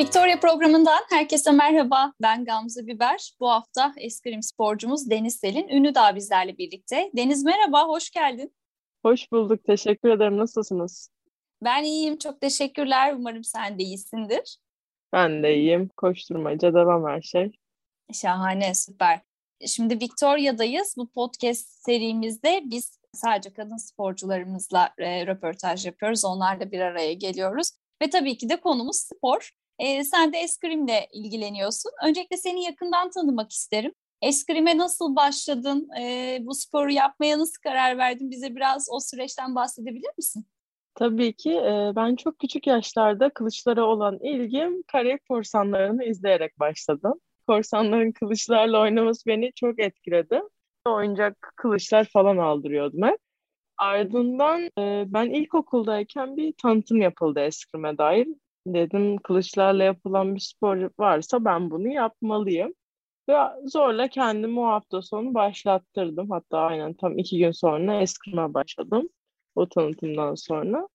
Victoria programından herkese merhaba. Ben Gamze Biber. Bu hafta eskrim sporcumuz Deniz Selin Ünlü Dağ bizlerle birlikte. Deniz merhaba, hoş geldin. Hoş bulduk, teşekkür ederim. Nasılsınız? Ben iyiyim, çok teşekkürler. Umarım sen de iyisindir. Ben de iyiyim. Koşturmaca devam her şey. Şahane, süper. Şimdi Victoria'dayız. Bu podcast serimizde biz sadece kadın sporcularımızla e, röportaj yapıyoruz. Onlarla bir araya geliyoruz. Ve tabii ki de konumuz spor. E, sen de eskrimle ilgileniyorsun. Öncelikle seni yakından tanımak isterim. Eskrime nasıl başladın? E, bu sporu yapmaya nasıl karar verdin? Bize biraz o süreçten bahsedebilir misin? Tabii ki. Ben çok küçük yaşlarda kılıçlara olan ilgim Karayip Korsanlarını izleyerek başladı. Korsanların kılıçlarla oynaması beni çok etkiledi. Oyuncak kılıçlar falan aldırıyordum hep. Ardından e, ben ilkokuldayken bir tanıtım yapıldı eskrime dair. Dedim kılıçlarla yapılan bir spor varsa ben bunu yapmalıyım. Ve zorla kendimi o hafta sonu başlattırdım. Hatta aynen tam iki gün sonra eskrime başladım. O tanıtımdan sonra.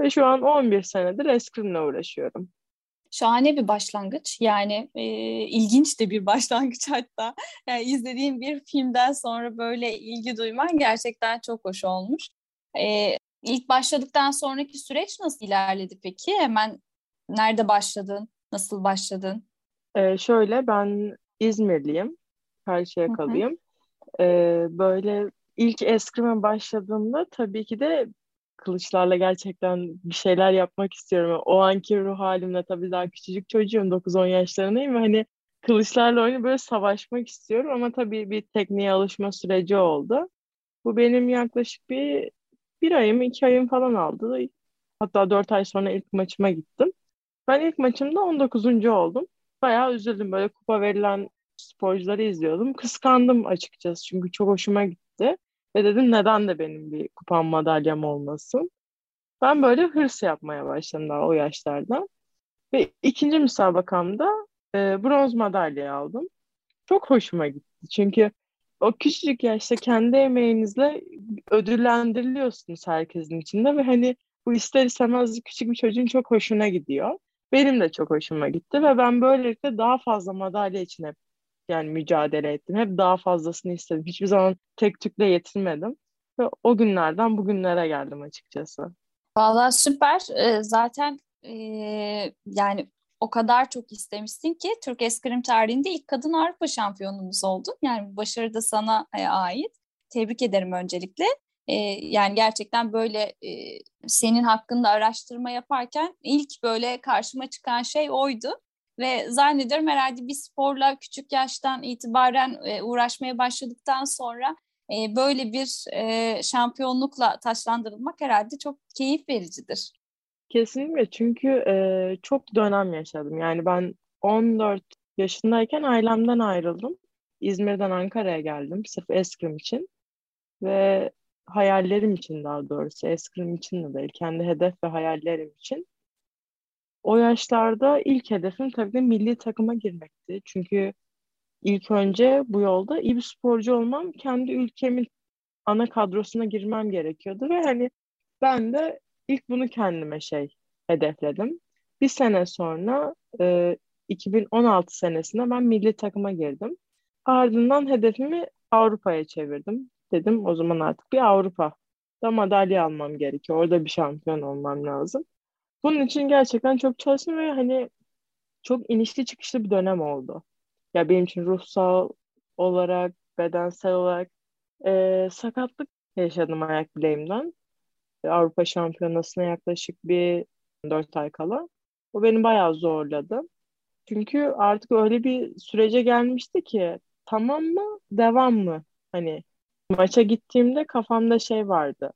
Ve şu an 11 senedir eskrimle uğraşıyorum. Şahane bir başlangıç. Yani e, ilginç de bir başlangıç hatta. Yani izlediğim bir filmden sonra böyle ilgi duyman gerçekten çok hoş olmuş. E, ilk başladıktan sonraki süreç nasıl ilerledi peki? Hemen nerede başladın? Nasıl başladın? Ee, şöyle ben İzmirliyim. Karşıyaka'lıyım. Ee, böyle ilk eskrime başladığımda tabii ki de kılıçlarla gerçekten bir şeyler yapmak istiyorum. O anki ruh halimle tabii daha küçücük çocuğum 9-10 yaşlarındayım ve hani kılıçlarla oynayıp böyle savaşmak istiyorum ama tabii bir tekniğe alışma süreci oldu. Bu benim yaklaşık bir bir ayım, iki ayım falan aldı. Hatta dört ay sonra ilk maçıma gittim. Ben ilk maçımda 19. oldum. Bayağı üzüldüm. Böyle kupa verilen sporcuları izliyordum. Kıskandım açıkçası çünkü çok hoşuma gitti. Ve dedim neden de benim bir kupam madalyam olmasın. Ben böyle hırs yapmaya başladım daha o yaşlarda. Ve ikinci müsabakamda e, bronz madalya aldım. Çok hoşuma gitti. Çünkü o küçücük yaşta kendi emeğinizle ödüllendiriliyorsunuz herkesin içinde ve hani bu ister istemez küçük bir çocuğun çok hoşuna gidiyor. Benim de çok hoşuma gitti ve ben böylelikle daha fazla madalya için hep yani mücadele ettim. Hep daha fazlasını istedim. Hiçbir zaman tek tükle yetinmedim. Ve o günlerden bugünlere geldim açıkçası. Vallahi süper. Ee, zaten e, yani o kadar çok istemişsin ki Türk eskrim tarihinde ilk kadın Avrupa şampiyonumuz oldu. Yani başarı da sana e, ait. Tebrik ederim öncelikle. E, yani gerçekten böyle e, senin hakkında araştırma yaparken ilk böyle karşıma çıkan şey oydu. Ve zannediyorum herhalde bir sporla küçük yaştan itibaren e, uğraşmaya başladıktan sonra e, böyle bir e, şampiyonlukla taşlandırılmak herhalde çok keyif vericidir. Kesinlikle çünkü e, çok dönem yaşadım. Yani ben 14 yaşındayken ailemden ayrıldım. İzmir'den Ankara'ya geldim sırf eskrim için. Ve hayallerim için daha doğrusu eskrim için de değil. Kendi hedef ve hayallerim için. O yaşlarda ilk hedefim tabii de milli takıma girmekti. Çünkü ilk önce bu yolda iyi bir sporcu olmam, kendi ülkemin ana kadrosuna girmem gerekiyordu ve hani ben de ilk bunu kendime şey hedefledim. Bir sene sonra e, 2016 senesinde ben milli takıma girdim. Ardından hedefimi Avrupa'ya çevirdim. Dedim o zaman artık bir Avrupa'da madalya almam gerekiyor. Orada bir şampiyon olmam lazım. Bunun için gerçekten çok çalıştım ve hani çok inişli çıkışlı bir dönem oldu. Ya benim için ruhsal olarak, bedensel olarak e, sakatlık yaşadım ayak bileğimden. Avrupa Şampiyonası'na yaklaşık bir dört ay kala. O beni bayağı zorladı. Çünkü artık öyle bir sürece gelmişti ki tamam mı, devam mı? Hani maça gittiğimde kafamda şey vardı.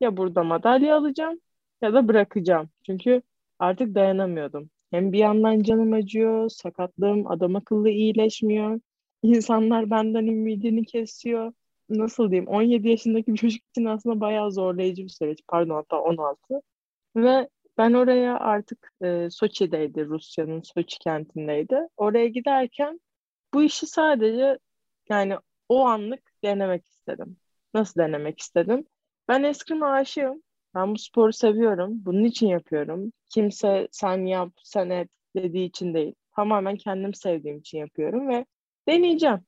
Ya burada madalya alacağım ya da bırakacağım. Çünkü artık dayanamıyordum. Hem bir yandan canım acıyor, sakatlığım adam akıllı iyileşmiyor. İnsanlar benden ümidini kesiyor. Nasıl diyeyim? 17 yaşındaki bir çocuk için aslında bayağı zorlayıcı bir süreç. Pardon hatta 16. Ve ben oraya artık e, Soçi'deydi, Rusya'nın Soçi kentindeydi. Oraya giderken bu işi sadece yani o anlık denemek istedim. Nasıl denemek istedim? Ben eskrim aşığım. Ben bu sporu seviyorum. Bunun için yapıyorum. Kimse sen yap, sen et dediği için değil. Tamamen kendim sevdiğim için yapıyorum ve deneyeceğim.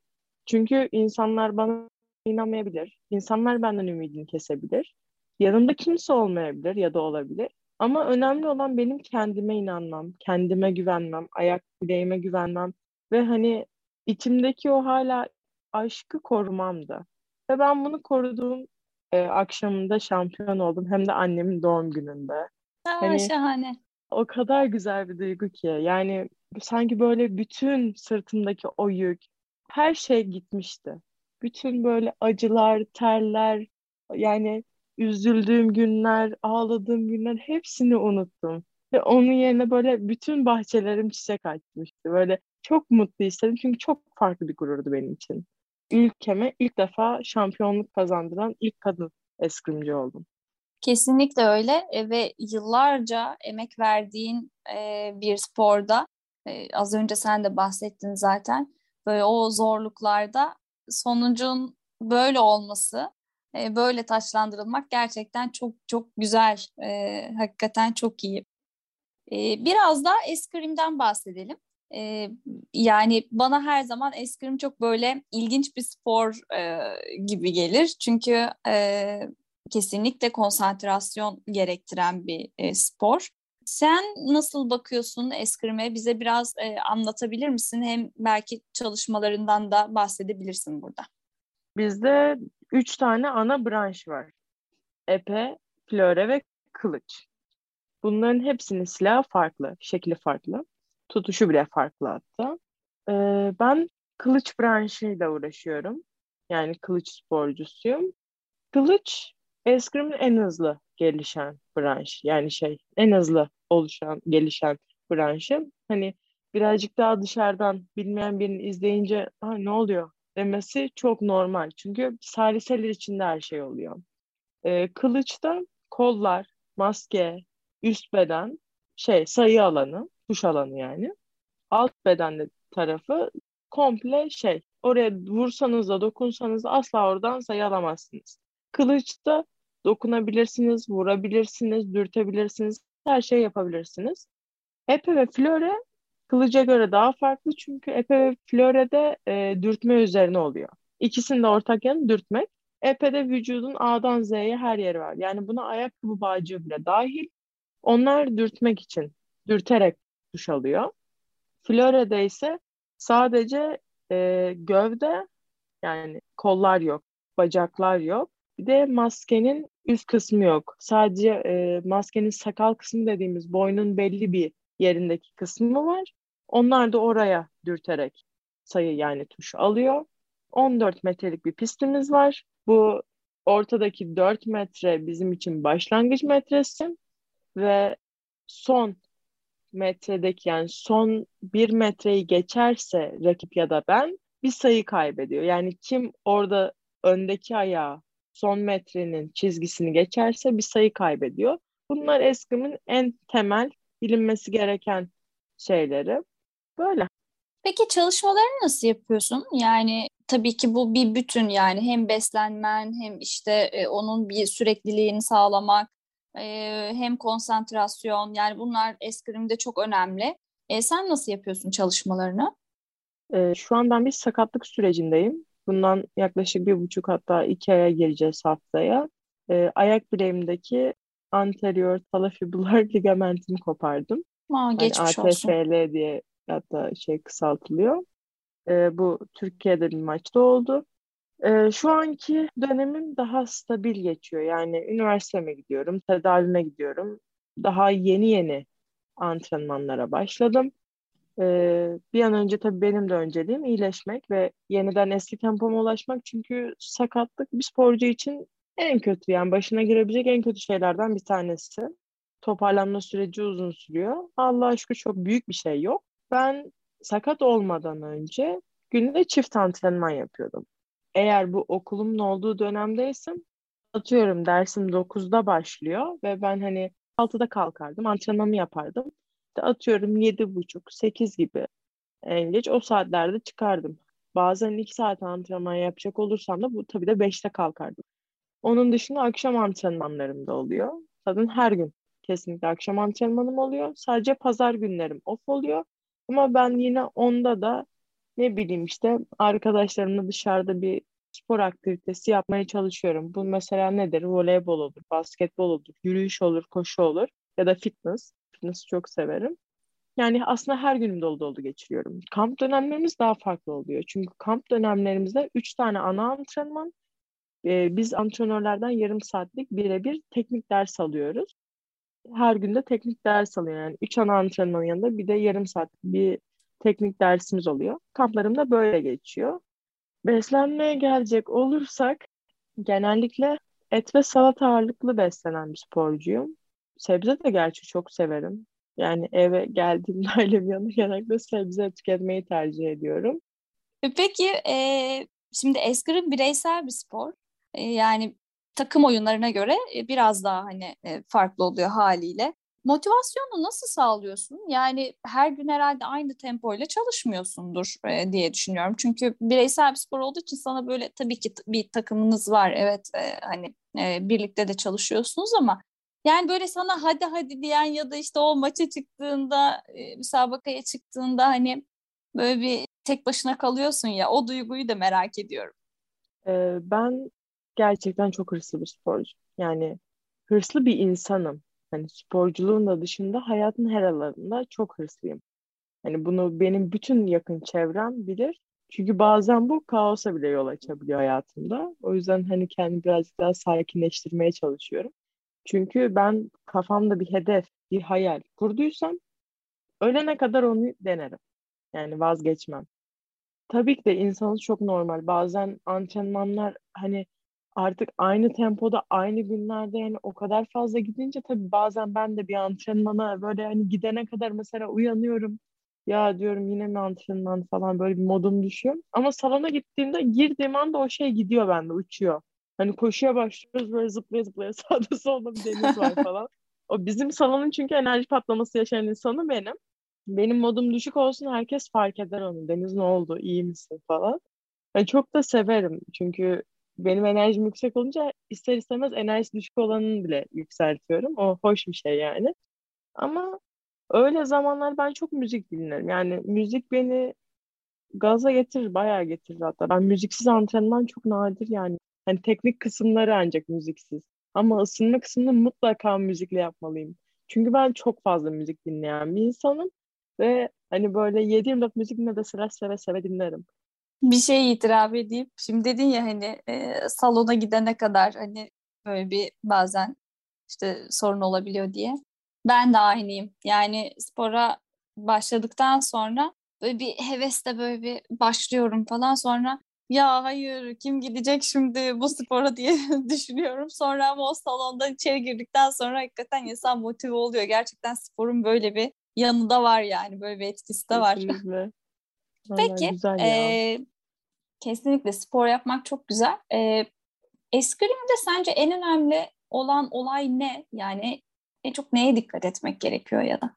Çünkü insanlar bana inanmayabilir. İnsanlar benden ümidini kesebilir. Yanımda kimse olmayabilir ya da olabilir. Ama önemli olan benim kendime inanmam, kendime güvenmem, ayak bileğime güvenmem ve hani içimdeki o hala aşkı korumam da. Ve ben bunu koruduğum e, akşamında şampiyon oldum. Hem de annemin doğum gününde. Aa, hani, şahane. O kadar güzel bir duygu ki. Yani sanki böyle bütün sırtımdaki o yük, her şey gitmişti. Bütün böyle acılar, terler, yani üzüldüğüm günler, ağladığım günler hepsini unuttum. Ve onun yerine böyle bütün bahçelerim çiçek açmıştı. Böyle çok mutlu istedim çünkü çok farklı bir gururdu benim için. Ülkeme ilk defa şampiyonluk kazandıran ilk kadın eskrimci oldum. Kesinlikle öyle e, ve yıllarca emek verdiğin e, bir sporda e, az önce sen de bahsettin zaten böyle o zorluklarda sonucun böyle olması böyle taçlandırılmak gerçekten çok çok güzel hakikaten çok iyi. Biraz da eskrimden bahsedelim. E, yani bana her zaman eskrim çok böyle ilginç bir spor e, gibi gelir. Çünkü e, kesinlikle konsantrasyon gerektiren bir e, spor. Sen nasıl bakıyorsun eskrime? Bize biraz e, anlatabilir misin? Hem belki çalışmalarından da bahsedebilirsin burada. Bizde üç tane ana branş var. Epe, flöre ve kılıç. Bunların hepsinin silahı farklı, şekli farklı. Tutuşu bile farklı hatta. Ee, ben kılıç branşıyla uğraşıyorum. Yani kılıç sporcusuyum. Kılıç eskrimin en hızlı gelişen branş. Yani şey en hızlı oluşan, gelişen branşı. Hani birazcık daha dışarıdan bilmeyen birini izleyince ha, ne oluyor demesi çok normal. Çünkü saliseler içinde her şey oluyor. Ee, kılıçta kollar, maske, üst beden, şey sayı alanı, tuş alanı yani. Alt bedenli tarafı komple şey. Oraya vursanız da dokunsanız da asla oradan sayı alamazsınız. Kılıçta dokunabilirsiniz, vurabilirsiniz, dürtebilirsiniz, her şey yapabilirsiniz. Epe ve flöre kılıca göre daha farklı çünkü epe ve flörede e, dürtme üzerine oluyor. İkisinin de ortak yanı dürtmek. Epe'de vücudun A'dan Z'ye her yeri var. Yani buna ayakkabı bağcığı bile dahil. Onlar dürtmek için, dürterek duş alıyor. Florede ise sadece e, gövde yani kollar yok, bacaklar yok. Bir de maskenin üst kısmı yok. Sadece e, maskenin sakal kısmı dediğimiz boynun belli bir yerindeki kısmı var. Onlar da oraya dürterek sayı yani tuş alıyor. 14 metrelik bir pistimiz var. Bu ortadaki 4 metre bizim için başlangıç metresi ve son metredeki yani son bir metreyi geçerse rakip ya da ben bir sayı kaybediyor. Yani kim orada öndeki ayağı son metrenin çizgisini geçerse bir sayı kaybediyor. Bunlar eskrim'in en temel bilinmesi gereken şeyleri. Böyle. Peki çalışmalarını nasıl yapıyorsun? Yani tabii ki bu bir bütün yani hem beslenmen hem işte e, onun bir sürekliliğini sağlamak e, hem konsantrasyon yani bunlar eskrimde çok önemli. E, sen nasıl yapıyorsun çalışmalarını? E, şu an ben bir sakatlık sürecindeyim. Bundan yaklaşık bir buçuk hatta iki aya gireceğiz haftaya. E, ayak bileğimdeki anterior talafibular ligamentimi kopardım. Aa, geçmiş yani ATFL olsun. diye hatta şey kısaltılıyor. E, bu Türkiye'de bir maçta oldu. E, şu anki dönemim daha stabil geçiyor. Yani üniversiteme gidiyorum, tedavime gidiyorum. Daha yeni yeni antrenmanlara başladım. Ee, bir an önce tabii benim de önceliğim iyileşmek ve yeniden eski tempoma ulaşmak. Çünkü sakatlık bir sporcu için en kötü yani başına girebilecek en kötü şeylerden bir tanesi. Toparlanma süreci uzun sürüyor. Allah'a şükür çok büyük bir şey yok. Ben sakat olmadan önce günde çift antrenman yapıyordum. Eğer bu okulumun olduğu dönemdeysem atıyorum dersim 9'da başlıyor ve ben hani 6'da kalkardım antrenmanımı yapardım işte atıyorum yedi buçuk, sekiz gibi en geç o saatlerde çıkardım. Bazen iki saat antrenman yapacak olursam da bu tabii de beşte kalkardım. Onun dışında akşam antrenmanlarım da oluyor. Zaten her gün kesinlikle akşam antrenmanım oluyor. Sadece pazar günlerim off oluyor. Ama ben yine onda da ne bileyim işte arkadaşlarımla dışarıda bir spor aktivitesi yapmaya çalışıyorum. Bu mesela nedir? Voleybol olur, basketbol olur, yürüyüş olur, koşu olur ya da fitness. Fitness'ı çok severim. Yani aslında her günüm dolu dolu geçiriyorum. Kamp dönemlerimiz daha farklı oluyor. Çünkü kamp dönemlerimizde üç tane ana antrenman, e, biz antrenörlerden yarım saatlik birebir teknik ders alıyoruz. Her günde teknik ders alıyor. Yani üç ana antrenmanın yanında bir de yarım saat bir teknik dersimiz oluyor. Kamplarım da böyle geçiyor. Beslenmeye gelecek olursak genellikle et ve salata ağırlıklı beslenen bir sporcuyum. Sebze de gerçi çok severim. Yani eve geldiğimde ailem yanında genellikle sebze tüketmeyi tercih ediyorum. E, peki e, şimdi eskrim bireysel bir spor. E, yani takım oyunlarına göre e, biraz daha hani e, farklı oluyor haliyle. Motivasyonu nasıl sağlıyorsun? Yani her gün herhalde aynı tempoyla çalışmıyorsundur e, diye düşünüyorum. Çünkü bireysel bir spor olduğu için sana böyle tabii ki bir takımınız var. Evet e, hani e, birlikte de çalışıyorsunuz ama yani böyle sana hadi hadi diyen ya da işte o maça çıktığında, e, müsabakaya çıktığında hani böyle bir tek başına kalıyorsun ya o duyguyu da merak ediyorum. Ee, ben gerçekten çok hırslı bir sporcu. Yani hırslı bir insanım. Hani sporculuğun da dışında hayatın her alanında çok hırslıyım. Hani bunu benim bütün yakın çevrem bilir. Çünkü bazen bu kaosa bile yol açabiliyor hayatımda. O yüzden hani kendimi birazcık daha sakinleştirmeye çalışıyorum. Çünkü ben kafamda bir hedef, bir hayal kurduysam ölene kadar onu denerim. Yani vazgeçmem. Tabii ki de insanız çok normal. Bazen antrenmanlar hani artık aynı tempoda aynı günlerde yani o kadar fazla gidince tabii bazen ben de bir antrenmana böyle hani gidene kadar mesela uyanıyorum. Ya diyorum yine mi antrenman falan böyle bir modum düşüyor. Ama salona gittiğimde girdiğim anda o şey gidiyor bende uçuyor. Hani koşuya başlıyoruz böyle zıplaya zıplaya sağda solda bir deniz var falan. O bizim salonun çünkü enerji patlaması yaşayan insanı benim. Benim modum düşük olsun herkes fark eder onu. Deniz ne oldu iyi misin falan. Yani çok da severim çünkü benim enerjim yüksek olunca ister istemez enerjisi düşük olanını bile yükseltiyorum. O hoş bir şey yani. Ama öyle zamanlar ben çok müzik dinlerim. Yani müzik beni gaza getirir, bayağı getirir hatta. Ben müziksiz antrenman çok nadir yani. Hani teknik kısımları ancak müziksiz. Ama ısınma kısmını mutlaka müzikle yapmalıyım. Çünkü ben çok fazla müzik dinleyen bir insanım. Ve hani böyle 7-24 müzik de sıra seve seve dinlerim. Bir şey itiraf edeyim. Şimdi dedin ya hani e, salona gidene kadar hani böyle bir bazen işte sorun olabiliyor diye. Ben de aynıyım. Yani spora başladıktan sonra böyle bir hevesle böyle bir başlıyorum falan sonra ya hayır kim gidecek şimdi bu spora diye düşünüyorum. Sonra ama o salondan içeri girdikten sonra hakikaten insan motive oluyor. Gerçekten sporun böyle bir yanı da var yani böyle bir etkisi de var. Kesinlikle. Peki e, kesinlikle spor yapmak çok güzel. E, eskrimde sence en önemli olan olay ne? Yani en çok neye dikkat etmek gerekiyor ya da?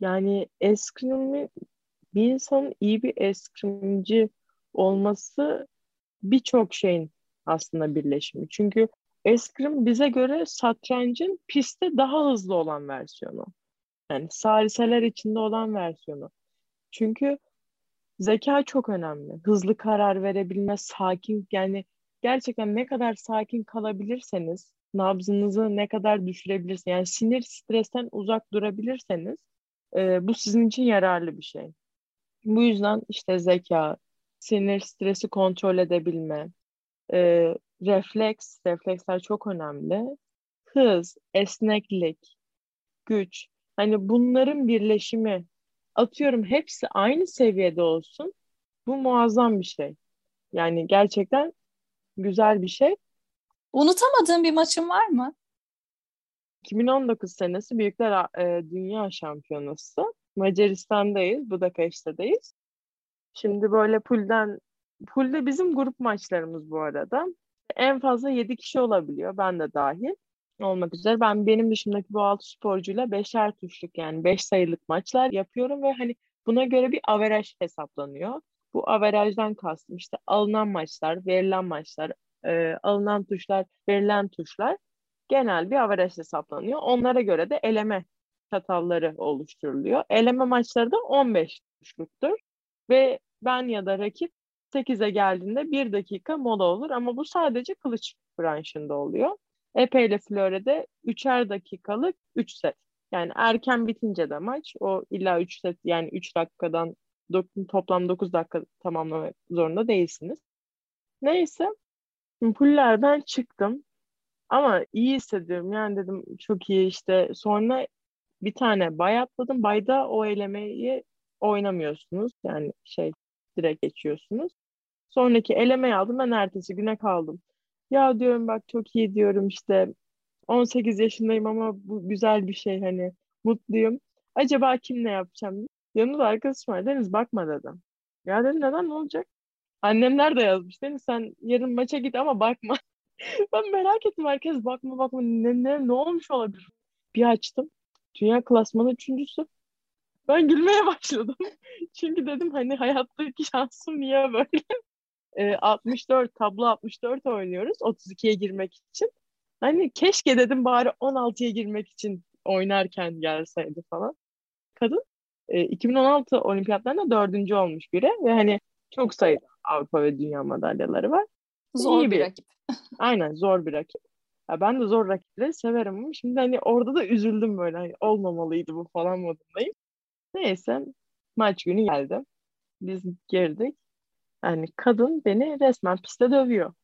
Yani eskrimi bir insanın iyi bir eskrimci olması birçok şeyin aslında birleşimi. Çünkü eskrim bize göre satrancın pistte daha hızlı olan versiyonu. Yani saliseler içinde olan versiyonu. Çünkü zeka çok önemli. Hızlı karar verebilme, sakin yani gerçekten ne kadar sakin kalabilirseniz, nabzınızı ne kadar düşürebilirsiniz, yani sinir stresten uzak durabilirseniz e, bu sizin için yararlı bir şey. Bu yüzden işte zeka, sinir, stresi kontrol edebilme, e, refleks, refleksler çok önemli. Hız, esneklik, güç. Hani bunların birleşimi atıyorum hepsi aynı seviyede olsun. Bu muazzam bir şey. Yani gerçekten güzel bir şey. Unutamadığın bir maçın var mı? 2019 senesi Büyükler e, Dünya Şampiyonası. Macaristan'dayız, Budapeşte'deyiz. Şimdi böyle pulden, pulde bizim grup maçlarımız bu arada. En fazla 7 kişi olabiliyor, ben de dahil olmak üzere. Ben benim dışımdaki bu 6 sporcuyla beşer tuşluk yani 5 sayılık maçlar yapıyorum ve hani buna göre bir averaj hesaplanıyor. Bu averajdan kastım işte alınan maçlar, verilen maçlar, e, alınan tuşlar, verilen tuşlar. genel bir averaj hesaplanıyor. Onlara göre de eleme çatalları oluşturuluyor. Eleme maçları da 15 kuşluktur. Ve ben ya da rakip 8'e geldiğinde 1 dakika mola olur ama bu sadece kılıç branşında oluyor. Epe ile Flore'de 3'er dakikalık 3 set. Yani erken bitince de maç o illa 3 set yani 3 dakikadan toplam 9 dakika tamamlamak zorunda değilsiniz. Neyse pullerden çıktım. Ama iyi hissediyorum. Yani dedim çok iyi işte. Sonra bir tane bay atladım. Bayda o elemeyi oynamıyorsunuz. Yani şey direkt geçiyorsunuz. Sonraki elemeyi aldım. Ben ertesi güne kaldım. Ya diyorum bak çok iyi diyorum işte 18 yaşındayım ama bu güzel bir şey hani mutluyum. Acaba kimle yapacağım? Yanımda arkadaşım var. Deniz bakma dedim. Ya dedim neden ne olacak? Annemler de yazmış. Deniz sen yarın maça git ama bakma. ben merak ettim. Herkes bakma bakma ne, ne, ne olmuş olabilir? Bir açtım. Dünya klasmanı üçüncüsü. Ben gülmeye başladım. Çünkü dedim hani hayattaki şansım niye böyle? E, 64 tablo 64 oynuyoruz 32'ye girmek için. Hani keşke dedim bari 16'ya girmek için oynarken gelseydi falan. Kadın e, 2016 olimpiyatlarında dördüncü olmuş biri ve hani çok sayıda Avrupa ve dünya madalyaları var. Zor İyi bir, bir rakip. Aynen zor bir rakip. Ya ben de zor rakipleri severim ama şimdi hani orada da üzüldüm böyle hani olmamalıydı bu falan modundayım. Neyse maç günü geldi. Biz girdik. Yani kadın beni resmen piste dövüyor.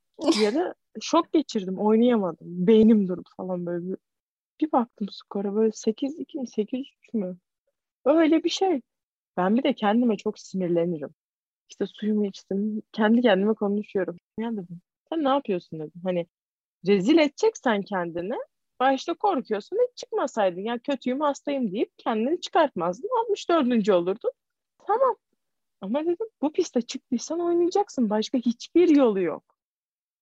Yere şok geçirdim. Oynayamadım. Beynim durdu falan böyle. Bir, bir baktım skora böyle 8-2 mi 8-3 mü? Öyle bir şey. Ben bir de kendime çok sinirlenirim. İşte suyumu içtim. Kendi kendime konuşuyorum. Ya dedim. Sen ne yapıyorsun dedim. Hani rezil edeceksen kendini başta korkuyorsun hiç çıkmasaydın. Ya kötüyüm hastayım deyip kendini çıkartmazdın. 64. olurdun. Tamam. Ama dedim bu piste çıktıysan oynayacaksın. Başka hiçbir yolu yok.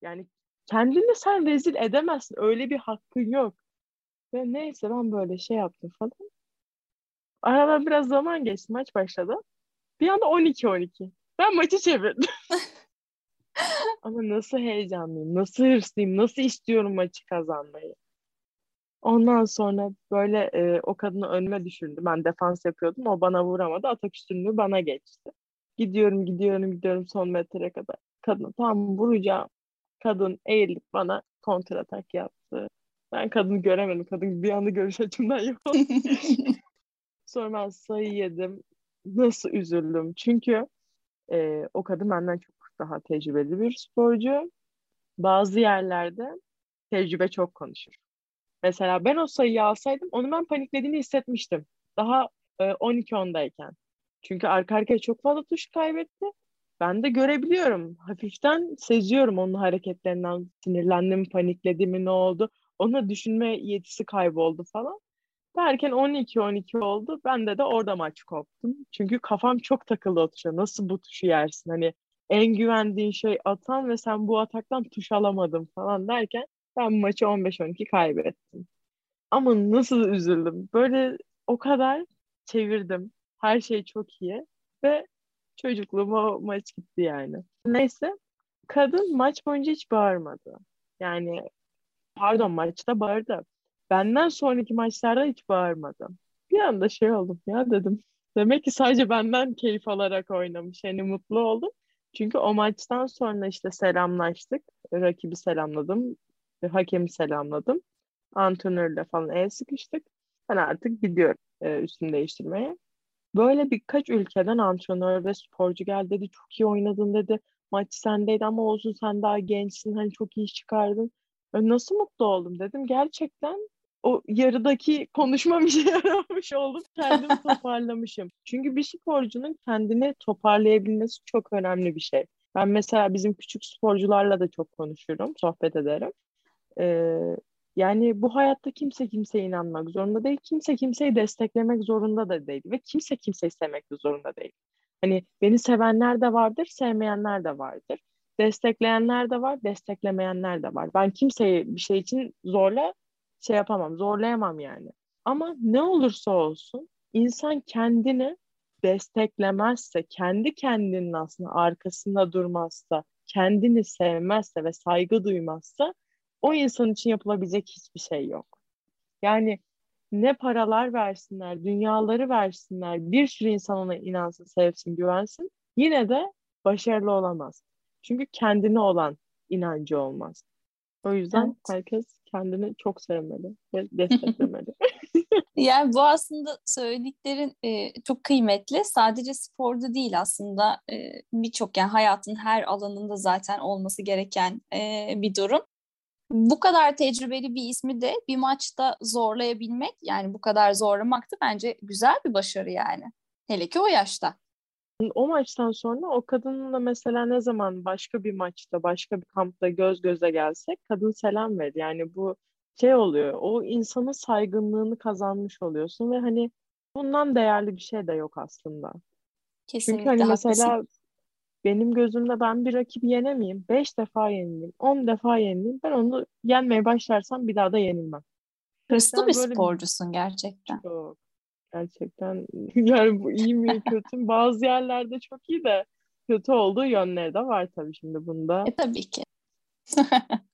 Yani kendini sen rezil edemezsin. Öyle bir hakkın yok. Ve neyse ben böyle şey yaptım falan. Aradan biraz zaman geçti. Maç başladı. Bir anda 12-12. Ben maçı çevirdim. Ama nasıl heyecanlıyım, nasıl hırslıyım, nasıl istiyorum maçı kazanmayı. Ondan sonra böyle e, o kadını önüme düşürdü. Ben defans yapıyordum. O bana vuramadı. Atak üstünlüğü bana geçti. Gidiyorum, gidiyorum, gidiyorum son metreye kadar. Kadını tam vuracağım. Kadın eğilip bana kontratak yaptı. Ben kadını göremedim. Kadın bir anda görüş açımdan yok. Sonra ben sayı yedim. Nasıl üzüldüm. Çünkü e, o kadın benden çok daha tecrübeli bir sporcu. Bazı yerlerde tecrübe çok konuşur. Mesela ben o sayıyı alsaydım onu ben paniklediğini hissetmiştim. Daha e, 12-10'dayken. Çünkü arka arkaya çok fazla tuş kaybetti. Ben de görebiliyorum. Hafiften seziyorum onun hareketlerinden. Sinirlendim, panikledim ne oldu. Onu düşünme yetisi kayboldu falan. Derken 12-12 oldu. Ben de de orada maç koptum. Çünkü kafam çok takıldı o tuşa. Nasıl bu tuşu yersin? Hani en güvendiğin şey atan ve sen bu ataktan tuş alamadın falan derken ben maçı 15-12 kaybettim. Ama nasıl üzüldüm. Böyle o kadar çevirdim. Her şey çok iyi ve çocukluğuma maç gitti yani. Neyse kadın maç boyunca hiç bağırmadı. Yani pardon maçta bağırdı. Benden sonraki maçlarda hiç bağırmadı. Bir anda şey oldum ya dedim. Demek ki sadece benden keyif alarak oynamış. Yani mutlu oldum. Çünkü o maçtan sonra işte selamlaştık. Rakibi selamladım. Hakemi selamladım. Antrenörle falan el sıkıştık. Ben artık gidiyorum e, üstümü değiştirmeye. Böyle birkaç ülkeden antrenör ve sporcu geldi dedi. Çok iyi oynadın dedi. Maç sendeydi ama olsun sen daha gençsin. Hani çok iyi çıkardın. Ben nasıl mutlu oldum dedim. Gerçekten o yarıdaki konuşma bir şey yaramış oldum. Kendimi toparlamışım. Çünkü bir sporcunun kendini toparlayabilmesi çok önemli bir şey. Ben mesela bizim küçük sporcularla da çok konuşurum, sohbet ederim. Ee, yani bu hayatta kimse kimseye inanmak zorunda değil. Kimse kimseyi desteklemek zorunda da değil. Ve kimse kimseyi sevmek de zorunda değil. Hani beni sevenler de vardır, sevmeyenler de vardır. Destekleyenler de var, desteklemeyenler de var. Ben kimseyi bir şey için zorla şey yapamam, zorlayamam yani. Ama ne olursa olsun insan kendini desteklemezse, kendi kendinin aslında arkasında durmazsa, kendini sevmezse ve saygı duymazsa o insan için yapılabilecek hiçbir şey yok. Yani ne paralar versinler, dünyaları versinler, bir sürü insan ona inansın, sevsin, güvensin. Yine de başarılı olamaz. Çünkü kendine olan inancı olmaz. O yüzden evet. herkes kendini çok sevmeli ve desteklemeli. yani bu aslında söylediklerin e, çok kıymetli. Sadece sporda değil aslında e, birçok yani hayatın her alanında zaten olması gereken e, bir durum. Bu kadar tecrübeli bir ismi de bir maçta zorlayabilmek yani bu kadar zorlamak da bence güzel bir başarı yani. Hele ki o yaşta. O maçtan sonra o kadınla mesela ne zaman başka bir maçta, başka bir kampta göz göze gelsek kadın selam ver. Yani bu şey oluyor. O insanın saygınlığını kazanmış oluyorsun ve hani bundan değerli bir şey de yok aslında. Kesinlikle Çünkü hani haklısın. Benim gözümde ben bir rakibi yenemeyeyim. Beş defa yenileyim. On defa yenileyim. Ben onu yenmeye başlarsam bir daha da yenilmem. Hırslı bir sporcusun gerçekten. Çok. Gerçekten yani bu iyi mi kötü mü? Bazı yerlerde çok iyi de kötü olduğu yönleri de var tabii şimdi bunda. E tabii ki.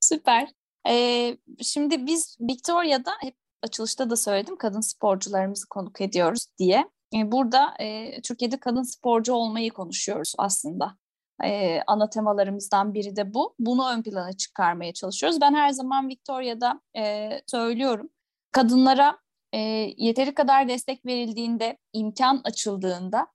Süper. Ee, şimdi biz Victoria'da hep açılışta da söyledim kadın sporcularımızı konuk ediyoruz diye. Ee, burada e, Türkiye'de kadın sporcu olmayı konuşuyoruz aslında. Ee, ana temalarımızdan biri de bu. Bunu ön plana çıkarmaya çalışıyoruz. Ben her zaman Victoria'da e, söylüyorum. Kadınlara e, yeteri kadar destek verildiğinde, imkan açıldığında,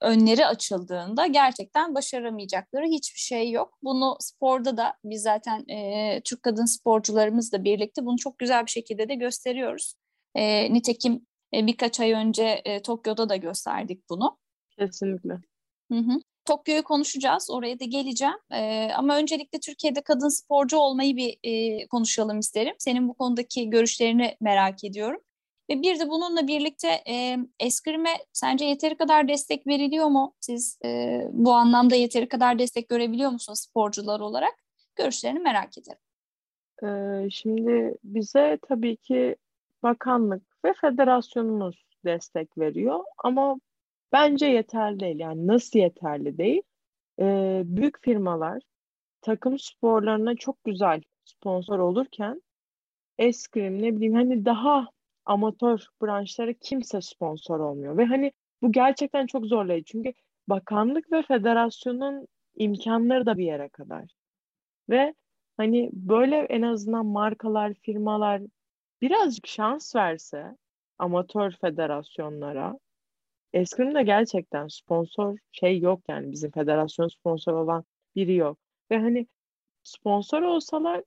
önleri açıldığında gerçekten başaramayacakları hiçbir şey yok. Bunu sporda da biz zaten e, Türk kadın sporcularımızla birlikte bunu çok güzel bir şekilde de gösteriyoruz. E, nitekim e, birkaç ay önce e, Tokyo'da da gösterdik bunu. Kesinlikle. Hı hı. Tokyo'yu konuşacağız, oraya da geleceğim. Ee, ama öncelikle Türkiye'de kadın sporcu olmayı bir e, konuşalım isterim. Senin bu konudaki görüşlerini merak ediyorum. Ve bir de bununla birlikte e, eskrime sence yeteri kadar destek veriliyor mu? Siz e, bu anlamda yeteri kadar destek görebiliyor musunuz sporcular olarak? Görüşlerini merak ederim. Ee, şimdi bize tabii ki bakanlık ve federasyonumuz destek veriyor ama bence yeterli değil. Yani nasıl yeterli değil? Ee, büyük firmalar takım sporlarına çok güzel sponsor olurken eskrim ne bileyim hani daha amatör branşlara kimse sponsor olmuyor. Ve hani bu gerçekten çok zorlayıcı. Çünkü bakanlık ve federasyonun imkanları da bir yere kadar. Ve hani böyle en azından markalar, firmalar birazcık şans verse amatör federasyonlara eskrim de gerçekten sponsor şey yok yani bizim federasyon sponsor olan biri yok. Ve hani sponsor olsalar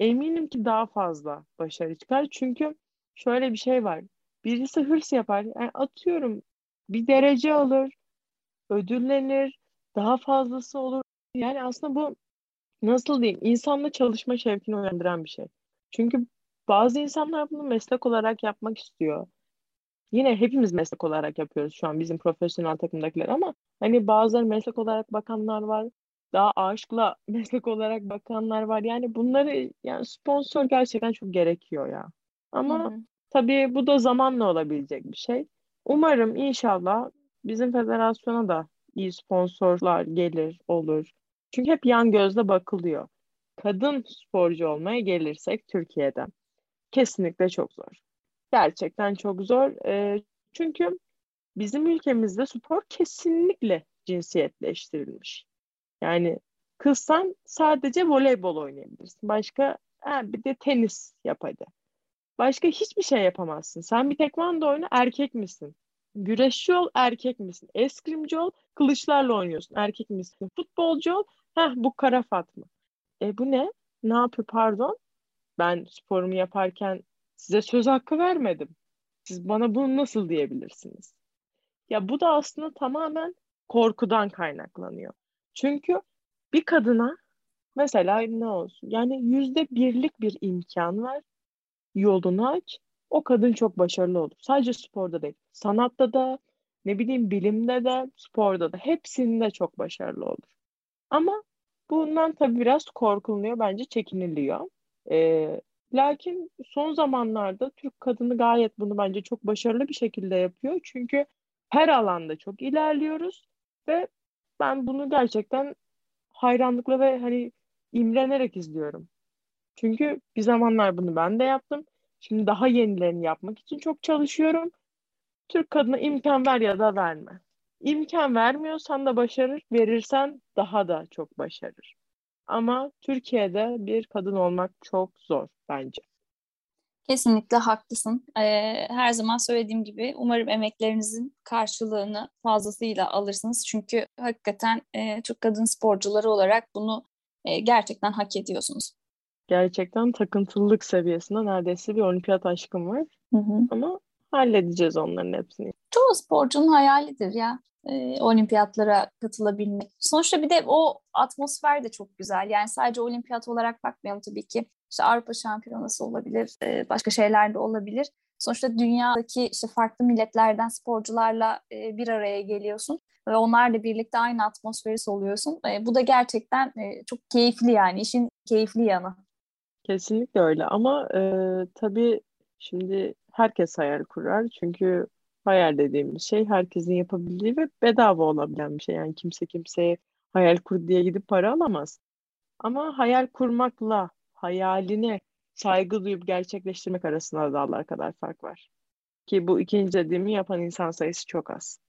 eminim ki daha fazla başarı çıkar. Çünkü şöyle bir şey var. Birisi hırs yapar. Yani atıyorum bir derece alır, ödüllenir, daha fazlası olur. Yani aslında bu nasıl diyeyim insanda çalışma şevkini uyandıran bir şey. Çünkü bazı insanlar bunu meslek olarak yapmak istiyor. Yine hepimiz meslek olarak yapıyoruz şu an bizim profesyonel takımdakiler ama hani bazıları meslek olarak bakanlar var. Daha aşkla meslek olarak bakanlar var. Yani bunları yani sponsor gerçekten çok gerekiyor ya. Ama hı hı. tabii bu da zamanla olabilecek bir şey. Umarım inşallah bizim federasyona da iyi sponsorlar gelir, olur. Çünkü hep yan gözle bakılıyor. Kadın sporcu olmaya gelirsek Türkiye'den kesinlikle çok zor. Gerçekten çok zor. E, çünkü bizim ülkemizde spor kesinlikle cinsiyetleştirilmiş. Yani kızsan sadece voleybol oynayabilirsin. Başka ha, bir de tenis yap hadi. Başka hiçbir şey yapamazsın. Sen bir tekvando oyna erkek misin? Güreşçi ol erkek misin? Eskrimci ol kılıçlarla oynuyorsun erkek misin? Futbolcu ol heh bu kara Fatma. E bu ne? Ne yapıyor pardon? Ben sporumu yaparken size söz hakkı vermedim. Siz bana bunu nasıl diyebilirsiniz? Ya bu da aslında tamamen korkudan kaynaklanıyor. Çünkü bir kadına mesela ne olsun yani yüzde birlik bir imkan var yolunu aç. O kadın çok başarılı olur. Sadece sporda değil. Sanatta da, ne bileyim bilimde de, sporda da. Hepsinde çok başarılı olur. Ama bundan tabii biraz korkuluyor. Bence çekiniliyor. Ee, lakin son zamanlarda Türk kadını gayet bunu bence çok başarılı bir şekilde yapıyor. Çünkü her alanda çok ilerliyoruz ve ben bunu gerçekten hayranlıkla ve hani imrenerek izliyorum. Çünkü bir zamanlar bunu ben de yaptım. Şimdi daha yenilerini yapmak için çok çalışıyorum. Türk kadına imkan ver ya da verme. İmkan vermiyorsan da başarır, verirsen daha da çok başarır. Ama Türkiye'de bir kadın olmak çok zor bence. Kesinlikle haklısın. Ee, her zaman söylediğim gibi umarım emeklerinizin karşılığını fazlasıyla alırsınız. Çünkü hakikaten e, Türk kadın sporcuları olarak bunu e, gerçekten hak ediyorsunuz. Gerçekten takıntılılık seviyesinde neredeyse bir olimpiyat aşkım var. Hı hı. Ama halledeceğiz onların hepsini. Çoğu sporcunun hayalidir ya e, olimpiyatlara katılabilmek. Sonuçta bir de o atmosfer de çok güzel. Yani sadece olimpiyat olarak bakmayalım tabii ki. İşte Avrupa Şampiyonası olabilir, e, başka şeyler de olabilir. Sonuçta dünyadaki işte farklı milletlerden sporcularla e, bir araya geliyorsun ve onlarla birlikte aynı atmosferi soluyorsun. E, bu da gerçekten e, çok keyifli yani işin keyifli yanı. Kesinlikle öyle ama e, tabii şimdi herkes hayal kurar çünkü hayal dediğimiz şey herkesin yapabildiği ve bedava olabilen bir şey. Yani kimse kimseye hayal kur diye gidip para alamaz. Ama hayal kurmakla hayaline saygı duyup gerçekleştirmek arasında dağlar kadar fark var. Ki bu ikinci dediğimi yapan insan sayısı çok az.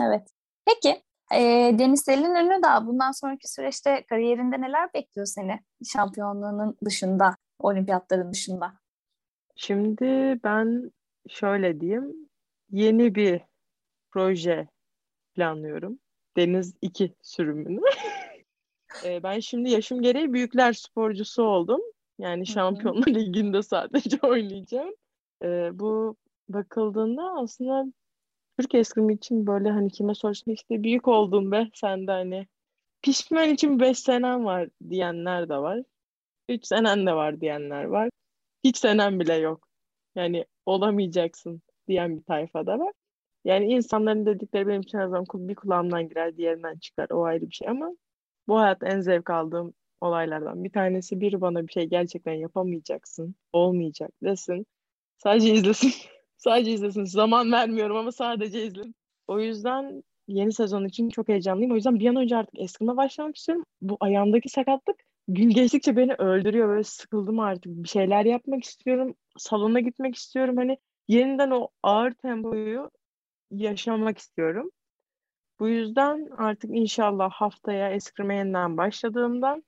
Evet. Peki e, Deniz Selin Ünlü da bundan sonraki süreçte kariyerinde neler bekliyor seni şampiyonluğunun dışında, olimpiyatların dışında? Şimdi ben şöyle diyeyim, yeni bir proje planlıyorum. Deniz 2 sürümünü. e, ben şimdi yaşım gereği büyükler sporcusu oldum. Yani Şampiyonlar Ligi'nde sadece oynayacağım. E, bu bakıldığında aslında Türk eskrimi için böyle hani kime sorsan işte büyük oldum be sen de hani pişman için 5 senem var diyenler de var. 3 senen de var diyenler var. Hiç senem bile yok. Yani olamayacaksın diyen bir tayfa da var. Yani insanların dedikleri benim için her zaman bir kulağımdan girer, diğerinden çıkar. O ayrı bir şey ama bu hayatta en zevk aldığım olaylardan bir tanesi biri bana bir şey gerçekten yapamayacaksın, olmayacak desin. Sadece izlesin. sadece izlesin. Zaman vermiyorum ama sadece izlesin. O yüzden yeni sezon için çok heyecanlıyım. O yüzden bir an önce artık eskime başlamak istiyorum. Bu ayağımdaki sakatlık gün geçtikçe beni öldürüyor. Böyle sıkıldım artık. Bir şeyler yapmak istiyorum. Salona gitmek istiyorum. Hani yeniden o ağır tempoyu yaşamak istiyorum. Bu yüzden artık inşallah haftaya eskrime yeniden başladığımda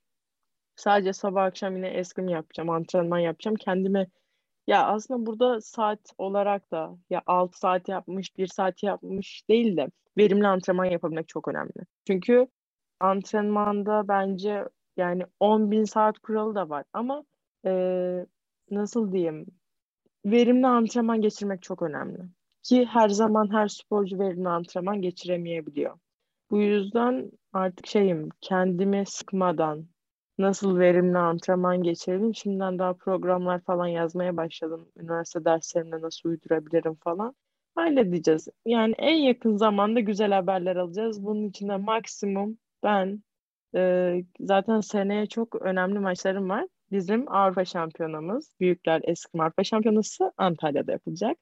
sadece sabah akşam yine eskrim yapacağım, antrenman yapacağım. Kendime ya aslında burada saat olarak da ya 6 saat yapmış, 1 saat yapmış değil de verimli antrenman yapabilmek çok önemli. Çünkü antrenmanda bence yani 10 bin saat kuralı da var ama e, nasıl diyeyim verimli antrenman geçirmek çok önemli. Ki her zaman her sporcu verimli antrenman geçiremeyebiliyor. Bu yüzden artık şeyim kendimi sıkmadan nasıl verimli antrenman geçirelim. Şimdiden daha programlar falan yazmaya başladım. Üniversite derslerine nasıl uydurabilirim falan. Halledeceğiz. Yani en yakın zamanda güzel haberler alacağız. Bunun için de maksimum ben e, zaten seneye çok önemli maçlarım var. Bizim Avrupa Şampiyonamız, Büyükler Eskrim Avrupa Şampiyonası Antalya'da yapılacak.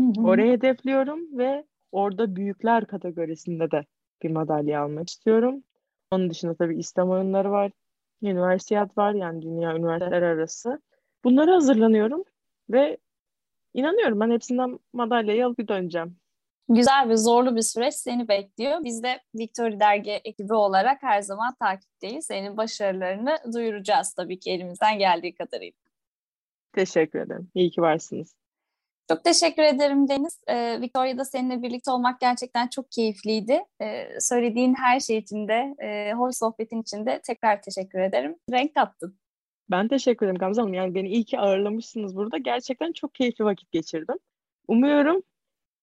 Hı hı. Oraya hedefliyorum ve orada büyükler kategorisinde de bir madalya almak istiyorum. Onun dışında tabii İslam oyunları var, üniversiyat var yani dünya üniversiteler arası. Bunlara hazırlanıyorum ve inanıyorum ben hepsinden madalyayı alıp döneceğim. Güzel ve zorlu bir süreç seni bekliyor. Biz de Victory Dergi ekibi olarak her zaman takipteyiz. Senin başarılarını duyuracağız tabii ki elimizden geldiği kadarıyla. Teşekkür ederim. İyi ki varsınız. Çok teşekkür ederim Deniz. Ee, Victoria'da seninle birlikte olmak gerçekten çok keyifliydi. Ee, söylediğin her şey için de, e, hoş sohbetin için de tekrar teşekkür ederim. Renk kattın. Ben teşekkür ederim Gamze Hanım. Yani beni iyi ki ağırlamışsınız burada. Gerçekten çok keyifli vakit geçirdim. Umuyorum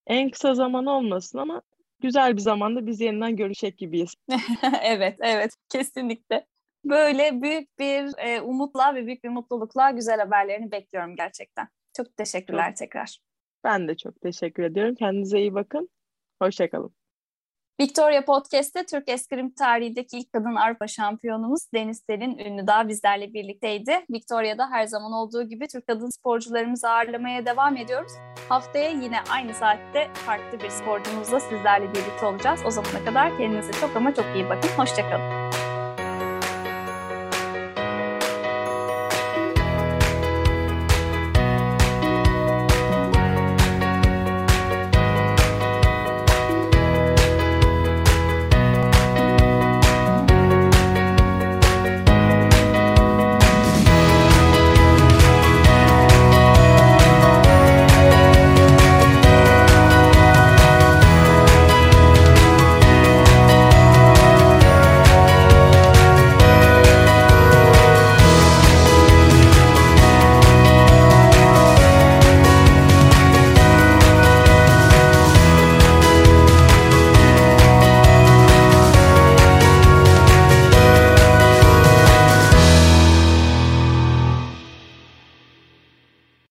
en kısa zaman olmasın ama güzel bir zamanda biz yeniden görüşecek gibiyiz. evet, evet. Kesinlikle. Böyle büyük bir e, umutla ve büyük bir mutlulukla güzel haberlerini bekliyorum gerçekten. Çok teşekkürler çok. tekrar. Ben de çok teşekkür ediyorum. Kendinize iyi bakın. Hoşçakalın. Victoria Podcast'te Türk eskrim tarihindeki ilk kadın Avrupa şampiyonumuz Deniz Selin Ünlüdağ bizlerle birlikteydi. Victoria'da her zaman olduğu gibi Türk kadın sporcularımızı ağırlamaya devam ediyoruz. Haftaya yine aynı saatte farklı bir sporcumuzla sizlerle birlikte olacağız. O zamana kadar kendinize çok ama çok iyi bakın. Hoşçakalın.